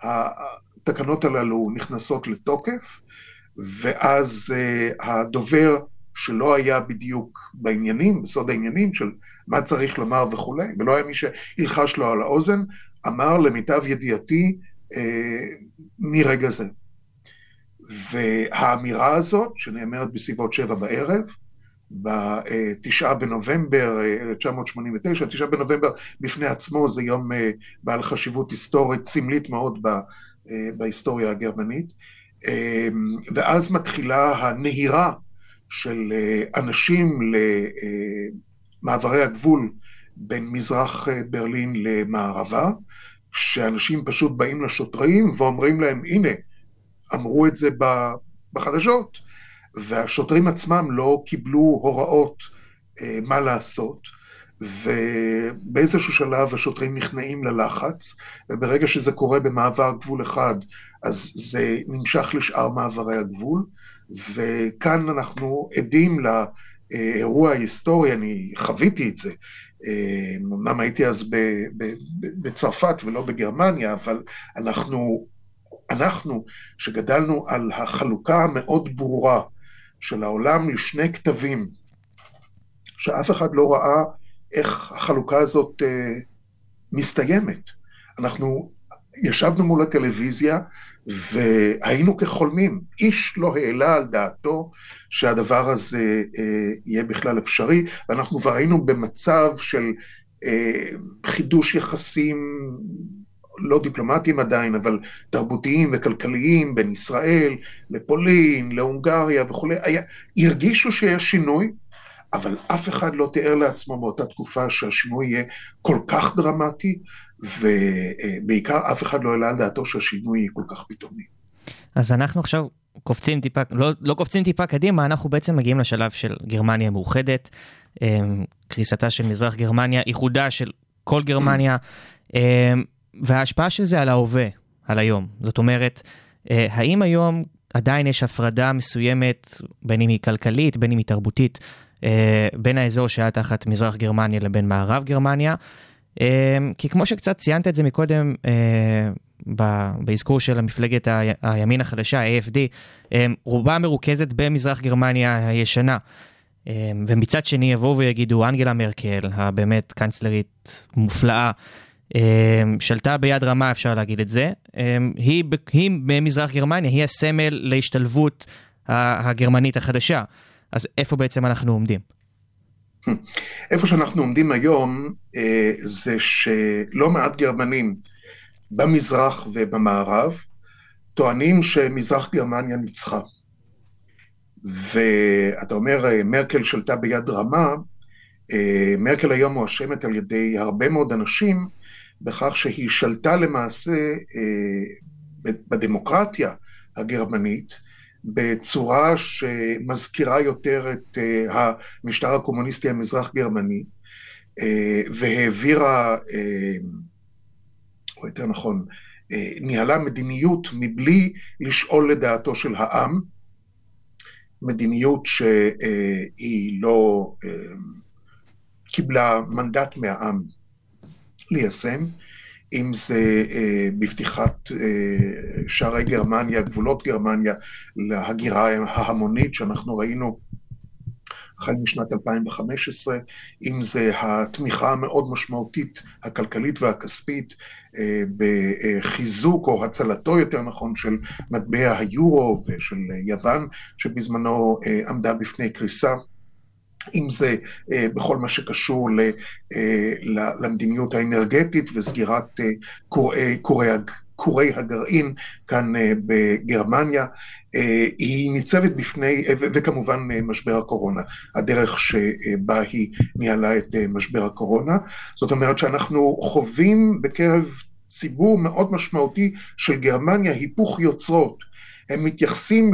התקנות הללו נכנסות לתוקף? ואז אה, הדובר שלא היה בדיוק בעניינים, בסוד העניינים של מה צריך לומר וכולי, ולא היה מי שילחש לו על האוזן, אמר למיטב ידיעתי אה, מרגע זה. והאמירה הזאת, שנאמרת בסביבות שבע בערב, בתשעה בנובמבר 1989, תשעה בנובמבר בפני עצמו זה יום אה, בעל חשיבות היסטורית סמלית מאוד אה, בהיסטוריה הגרמנית, אה, ואז מתחילה הנהירה של אנשים למעברי הגבול בין מזרח ברלין למערבה, שאנשים פשוט באים לשוטרים ואומרים להם, הנה, אמרו את זה בחדשות, והשוטרים עצמם לא קיבלו הוראות אה, מה לעשות, ובאיזשהו שלב השוטרים נכנעים ללחץ, וברגע שזה קורה במעבר גבול אחד, אז זה נמשך לשאר מעברי הגבול, וכאן אנחנו עדים לאירוע ההיסטורי, אני חוויתי את זה. אה, אמנם הייתי אז בצרפת ולא בגרמניה, אבל אנחנו, אנחנו שגדלנו על החלוקה המאוד ברורה של העולם לשני כתבים, שאף אחד לא ראה איך החלוקה הזאת אה, מסתיימת. אנחנו ישבנו מול הטלוויזיה והיינו כחולמים. איש לא העלה על דעתו שהדבר הזה אה, יהיה בכלל אפשרי, ואנחנו כבר היינו במצב של אה, חידוש יחסים לא דיפלומטיים עדיין, אבל תרבותיים וכלכליים בין ישראל לפולין, להונגריה וכולי, היה, הרגישו שיש שינוי, אבל אף אחד לא תיאר לעצמו באותה תקופה שהשינוי יהיה כל כך דרמטי, ובעיקר אף אחד לא העלה על דעתו שהשינוי יהיה כל כך פתאומי. אז אנחנו עכשיו קופצים טיפה, לא, לא קופצים טיפה קדימה, אנחנו בעצם מגיעים לשלב של גרמניה מאוחדת, אמ, קריסתה של מזרח גרמניה, איחודה של כל גרמניה. וההשפעה של זה על ההווה, על היום. זאת אומרת, אה, האם היום עדיין יש הפרדה מסוימת, בין אם היא כלכלית, בין אם היא תרבותית, אה, בין האזור שהיה תחת מזרח גרמניה לבין מערב גרמניה? אה, כי כמו שקצת ציינת את זה מקודם, באזכור של המפלגת הימין החדשה, AFD, רובה מרוכזת במזרח גרמניה הישנה. ומצד שני יבואו ויגידו, אנגלה מרקל, הבאמת קאנצלרית מופלאה, שלטה ביד רמה, אפשר להגיד את זה. אמ, היא, היא במזרח גרמניה, היא הסמל להשתלבות הגרמנית החדשה. אז איפה בעצם אנחנו עומדים? *laughs* איפה שאנחנו עומדים היום אה, זה שלא מעט גרמנים במזרח ובמערב טוענים שמזרח גרמניה ניצחה. ואתה אומר, אה, מרקל שלטה ביד רמה, אה, מרקל היום מואשמת על ידי הרבה מאוד אנשים בכך שהיא שלטה למעשה אה, בדמוקרטיה הגרמנית בצורה שמזכירה יותר את אה, המשטר הקומוניסטי המזרח גרמני אה, והעבירה, או יותר נכון, ניהלה מדיניות מבלי לשאול לדעתו של העם, מדיניות שהיא לא קיבלה מנדט מהעם ליישם, אם זה אה, בפתיחת אה, שערי גרמניה, גבולות גרמניה, להגירה ההמונית שאנחנו ראינו החל משנת 2015, אם זה התמיכה המאוד משמעותית הכלכלית והכספית אה, בחיזוק או הצלתו יותר נכון של מטבע היורו ושל יוון שבזמנו אה, עמדה בפני קריסה. אם זה אה, בכל מה שקשור אה, למדיניות האנרגטית וסגירת אה, כורי, כורי הגרעין כאן אה, בגרמניה, אה, היא ניצבת בפני, וכמובן אה, משבר הקורונה, הדרך שבה היא ניהלה את אה, משבר הקורונה. זאת אומרת שאנחנו חווים בקרב ציבור מאוד משמעותי של גרמניה היפוך יוצרות. הם מתייחסים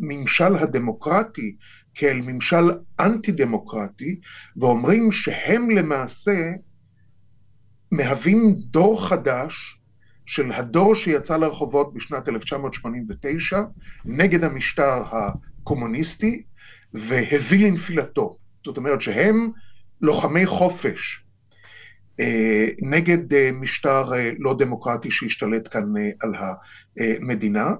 לממשל הדמוקרטי כאל ממשל אנטי דמוקרטי, ואומרים שהם למעשה מהווים דור חדש של הדור שיצא לרחובות בשנת 1989 נגד המשטר הקומוניסטי והביא לנפילתו. זאת אומרת שהם לוחמי חופש אה, נגד אה, משטר אה, לא דמוקרטי שהשתלט כאן על המדינה.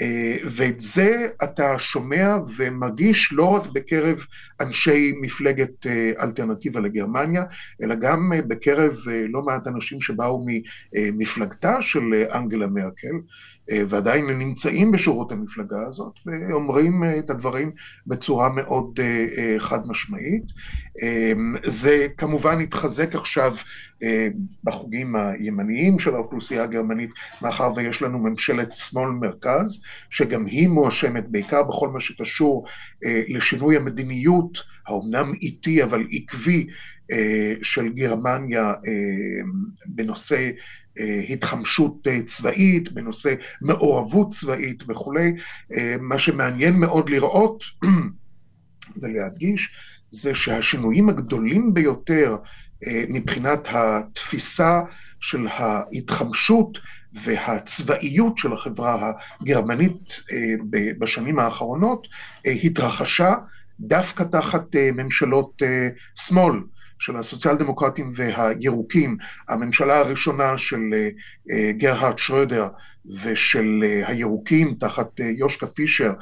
אה, ואת זה אתה שומע ומרגיש לא רק בקרב אנשי מפלגת אה, אלטרנטיבה לגרמניה, אלא גם אה, בקרב לא מעט אנשים שבאו ממפלגתה של אנגלה מרקל, אה, ועדיין נמצאים בשורות המפלגה הזאת, ואומרים אה, את הדברים בצורה מאוד אה, חד משמעית. זה כמובן התחזק עכשיו בחוגים הימניים של האוכלוסייה הגרמנית, מאחר ויש לנו ממשלת שמאל מרכז, שגם היא מואשמת בעיקר בכל מה שקשור לשינוי המדיניות, האומנם איטי אבל עקבי, של גרמניה בנושא התחמשות אה, צבאית, בנושא מעורבות צבאית וכולי. אה, מה שמעניין מאוד לראות *clears throat* ולהדגיש, זה שהשינויים הגדולים ביותר אה, מבחינת התפיסה של ההתחמשות והצבאיות של החברה הגרמנית אה, בשנים האחרונות אה, התרחשה דווקא תחת אה, ממשלות אה, שמאל. של הסוציאל דמוקרטים והירוקים, הממשלה הראשונה של אה, גרהרד שרודר ושל אה, הירוקים תחת אה, יושקה פישר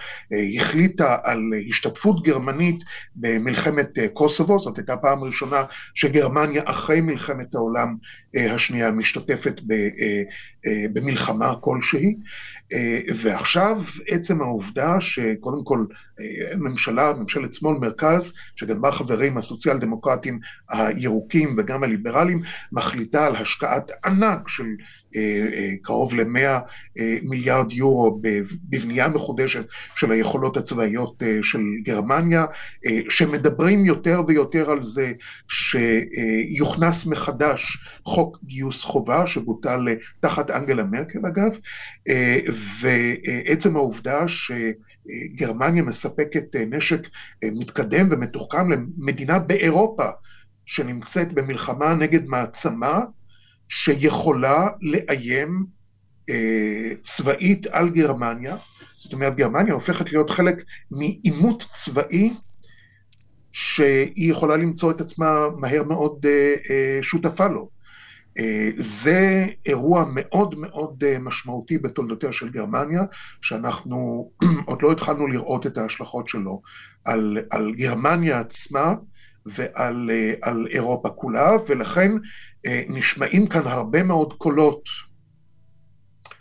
החליטה על השתתפות גרמנית במלחמת קוסובו, זאת הייתה פעם ראשונה שגרמניה אחרי מלחמת העולם השנייה משתתפת במלחמה כלשהי, ועכשיו עצם העובדה שקודם כל אה, ממשלה, ממשלת שמאל מרכז, שגם בה חברים הסוציאל דמוקרטים הירוקים וגם הליברלים, מחליטה על השקעת ענק של אה, אה, קרוב למאה אה, מיליארד יורו בבנייה מחודשת של היכולות הצבאיות אה, של גרמניה, אה, שמדברים יותר ויותר על זה שיוכנס מחדש חוק גיוס חובה שבוטל אה, תחת אנגלה מרקל אגב, אה, ועצם העובדה ש... גרמניה מספקת אה, נשק אה, מתקדם ומתוחכם למדינה באירופה שנמצאת במלחמה נגד מעצמה שיכולה לאיים אה, צבאית על גרמניה. זאת אומרת, גרמניה הופכת להיות חלק מעימות צבאי שהיא יכולה למצוא את עצמה מהר מאוד שותפה לו. אה, זה אירוע מאוד מאוד אה, משמעותי בתולדותיה של גרמניה, שאנחנו *clears throat* עוד לא התחלנו לראות את ההשלכות שלו על, על גרמניה עצמה ועל אה, על אירופה כולה, ולכן נשמעים כאן הרבה מאוד קולות,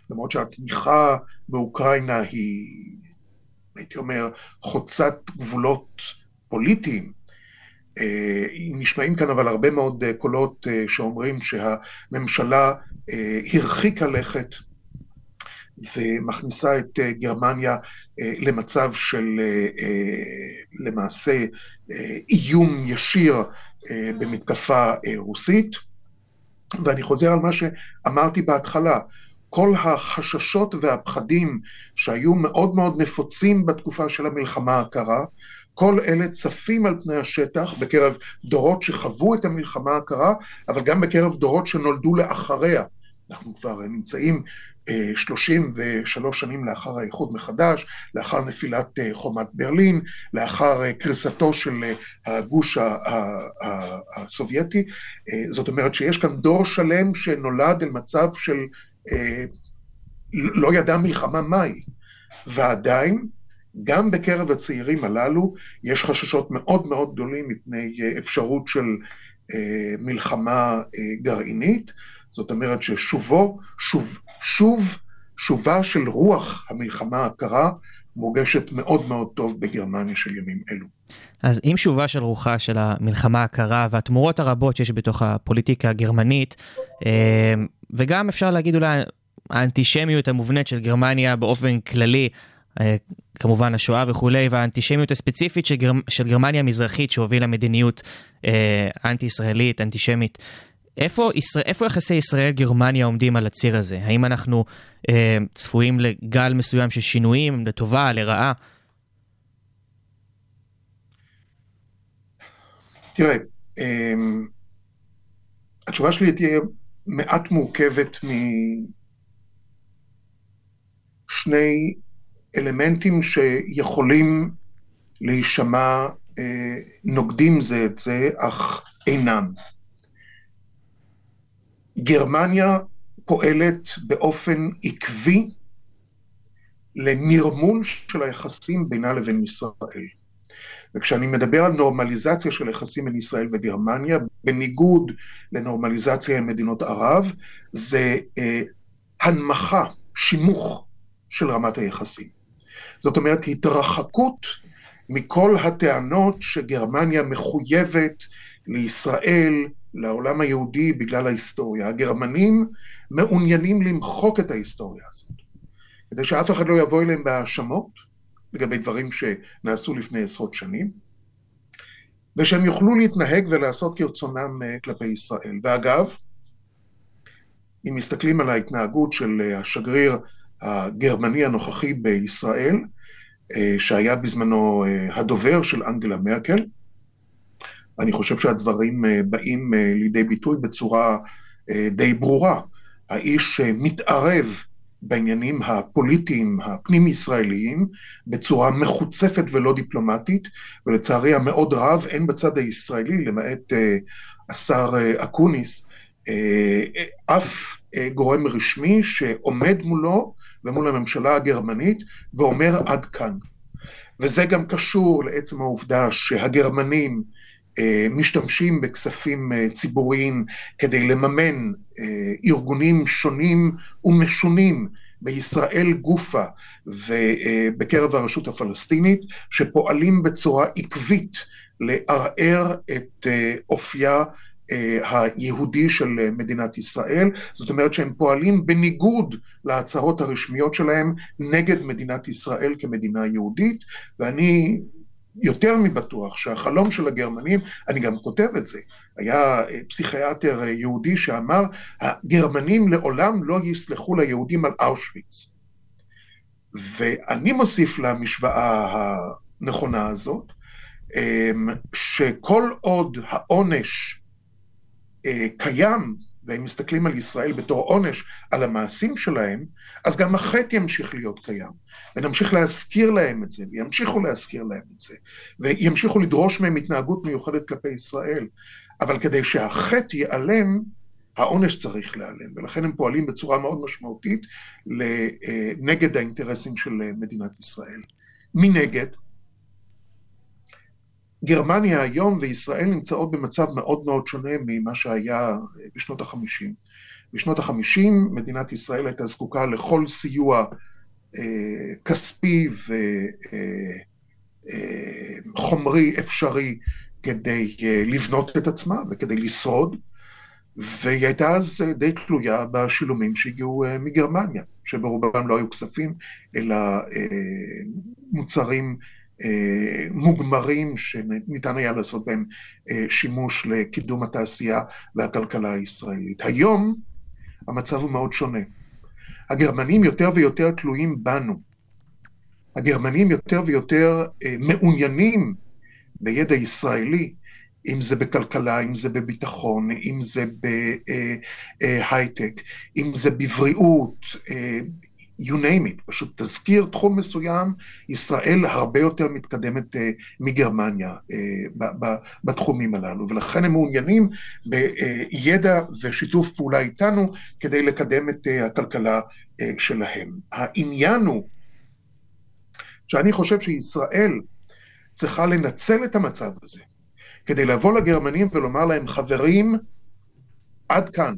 למרות שהתמיכה באוקראינה היא, הייתי אומר, חוצת גבולות פוליטיים, נשמעים כאן אבל הרבה מאוד אה, קולות אה, שאומרים שהממשלה הרחיקה לכת ומכניסה את גרמניה למצב של למעשה איום ישיר במתקפה רוסית. ואני חוזר על מה שאמרתי בהתחלה, כל החששות והפחדים שהיו מאוד מאוד נפוצים בתקופה של המלחמה הקרה, כל אלה צפים על פני השטח בקרב דורות שחוו את המלחמה הקרה, אבל גם בקרב דורות שנולדו לאחריה. אנחנו כבר נמצאים 33 שנים לאחר האיחוד מחדש, לאחר נפילת חומת ברלין, לאחר קריסתו של הגוש הסובייטי. זאת אומרת שיש כאן דור שלם שנולד אל מצב של לא ידע מלחמה מהי, ועדיין גם בקרב הצעירים הללו יש חששות מאוד מאוד גדולים מפני אפשרות של אה, מלחמה אה, גרעינית. זאת אומרת ששובו, שוב, שוב, שובה של רוח המלחמה הקרה מורגשת מאוד מאוד טוב בגרמניה של ימים אלו. אז עם שובה של רוחה של המלחמה הקרה והתמורות הרבות שיש בתוך הפוליטיקה הגרמנית, אה, וגם אפשר להגיד אולי האנטישמיות המובנית של גרמניה באופן כללי, אה, כמובן השואה וכולי, והאנטישמיות הספציפית של, גר... של גרמניה המזרחית שהובילה מדיניות אה, אנטי-ישראלית, אנטישמית. איפה, ישראל, איפה יחסי ישראל-גרמניה עומדים על הציר הזה? האם אנחנו אה, צפויים לגל מסוים של שינויים, לטובה, לרעה? תראה, אה, התשובה שלי תהיה מעט מורכבת משני אלמנטים שיכולים להישמע אה, נוגדים זה את זה, אך אינם. גרמניה פועלת באופן עקבי לנרמול של היחסים בינה לבין ישראל. וכשאני מדבר על נורמליזציה של יחסים בין ישראל וגרמניה, בניגוד לנורמליזציה עם מדינות ערב, זה אה, הנמכה, שימוך של רמת היחסים. זאת אומרת, התרחקות מכל הטענות שגרמניה מחויבת לישראל, לעולם היהודי בגלל ההיסטוריה. הגרמנים מעוניינים למחוק את ההיסטוריה הזאת, כדי שאף אחד לא יבוא אליהם בהאשמות לגבי דברים שנעשו לפני עשרות שנים, ושהם יוכלו להתנהג ולעשות כרצונם אה, כלפי ישראל. ואגב, אם מסתכלים על ההתנהגות של אה, השגריר הגרמני הנוכחי בישראל, אה, שהיה בזמנו הדובר של אנגלה מרקל, אני חושב שהדברים אה, באים אה, לידי ביטוי בצורה אה, די ברורה. האיש מתערב בעניינים הפוליטיים הפנים-ישראליים בצורה מחוצפת ולא דיפלומטית, ולצערי המאוד רב, אין בצד הישראלי, למעט השר אקוניס, אף גורם רשמי שעומד מולו ומול הממשלה הגרמנית ואומר עד כאן. וזה גם קשור לעצם העובדה שהגרמנים אה, משתמשים בכספים אה, ציבוריים כדי לממן אה, ארגונים שונים ומשונים בישראל גופה ובקרב הרשות הפלסטינית, שפועלים בצורה עקבית לערער את אופייה היהודי של מדינת ישראל, זאת אומרת שהם פועלים בניגוד להצהרות הרשמיות שלהם נגד מדינת ישראל כמדינה יהודית, ואני יותר מבטוח שהחלום של הגרמנים, אני גם כותב את זה, היה אה, פסיכיאטר אה, יהודי שאמר, הגרמנים לעולם לא יסלחו ליהודים על אושוויץ. ואני מוסיף למשוואה הנכונה הזאת, שכל עוד העונש אה, קיים והם מסתכלים על ישראל בתור עונש על המעשים שלהם, אז גם החטא ימשיך להיות קיים. ונמשיך להזכיר להם את זה, וימשיכו להזכיר להם את זה, וימשיכו לדרוש מהם התנהגות מיוחדת כלפי ישראל. אבל כדי שהחטא ייעלם, העונש צריך להיעלם, ולכן הם פועלים בצורה מאוד משמעותית אה, נגד האינטרסים של מדינת ישראל. מנגד, גרמניה היום וישראל נמצאות במצב מאוד מאוד שונה ממה שהיה אה, בשנות החמישים. בשנות החמישים מדינת ישראל הייתה זקוקה לכל סיוע אה, כספי וחומרי אה, אה, אפשרי כדי אה, לבנות את עצמה וכדי לשרוד, והיא הייתה אז אה, די תלויה בשילומים שהגיעו אה, מגרמניה, שברובם לא היו כספים, אלא אה, מוצרים אה, מוגמרים שניתן היה לעשות בהם אה, שימוש לקידום התעשייה והכלכלה הישראלית. היום המצב הוא מאוד שונה. הגרמנים יותר ויותר תלויים בנו. הגרמנים יותר ויותר אה, מעוניינים בידע ישראלי, אם זה בכלכלה, אם זה בביטחון, אם זה בהייטק, אם זה בבריאות, you name it, פשוט תזכיר תחום מסוים, ישראל הרבה יותר מתקדמת uh, מגרמניה uh, ב- ב- בתחומים הללו, ולכן הם מעוניינים בידע ושיתוף פעולה איתנו כדי לקדם את uh, הכלכלה uh, שלהם. העניין הוא שאני חושב שישראל צריכה לנצל את המצב הזה כדי לבוא לגרמנים ולומר להם, חברים, עד כאן.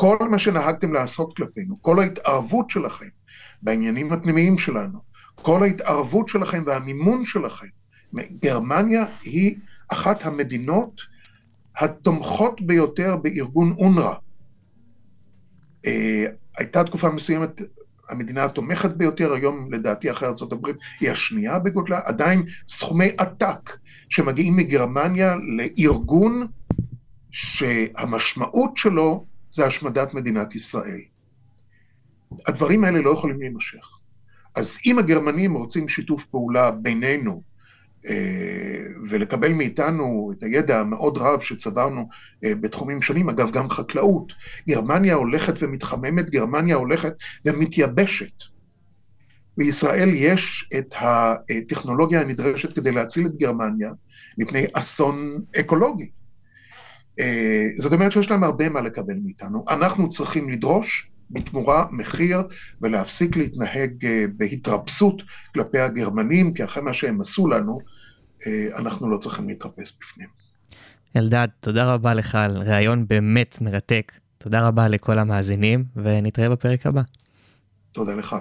כל מה שנהגתם לעשות כלפינו, כל ההתערבות שלכם בעניינים הפנימיים שלנו. כל ההתערבות שלכם והמימון שלכם. גרמניה היא אחת המדינות התומכות ביותר בארגון אונר"א. אה, הייתה תקופה מסוימת המדינה התומכת ביותר, היום לדעתי אחרי ארה"ב היא השנייה בגודלה, עדיין סכומי עתק שמגיעים מגרמניה לארגון שהמשמעות שלו זה השמדת מדינת ישראל. הדברים האלה לא יכולים להימשך. אז אם הגרמנים רוצים שיתוף פעולה בינינו אה, ולקבל מאיתנו את הידע המאוד רב שצברנו אה, בתחומים שונים, אגב גם חקלאות, גרמניה הולכת ומתחממת, גרמניה הולכת ומתייבשת. בישראל יש את הטכנולוגיה הנדרשת כדי להציל את גרמניה מפני אסון אקולוגי. אה, זאת אומרת שיש להם הרבה מה לקבל מאיתנו. אנחנו צריכים לדרוש בתמורה מחיר ולהפסיק להתנהג אה, בהתרפסות כלפי הגרמנים, כי אחרי מה שהם עשו לנו, אה, אנחנו לא צריכים להתרפס בפניהם. אלדד, תודה רבה לך על ראיון באמת מרתק. תודה רבה לכל המאזינים, ונתראה בפרק הבא. תודה לך.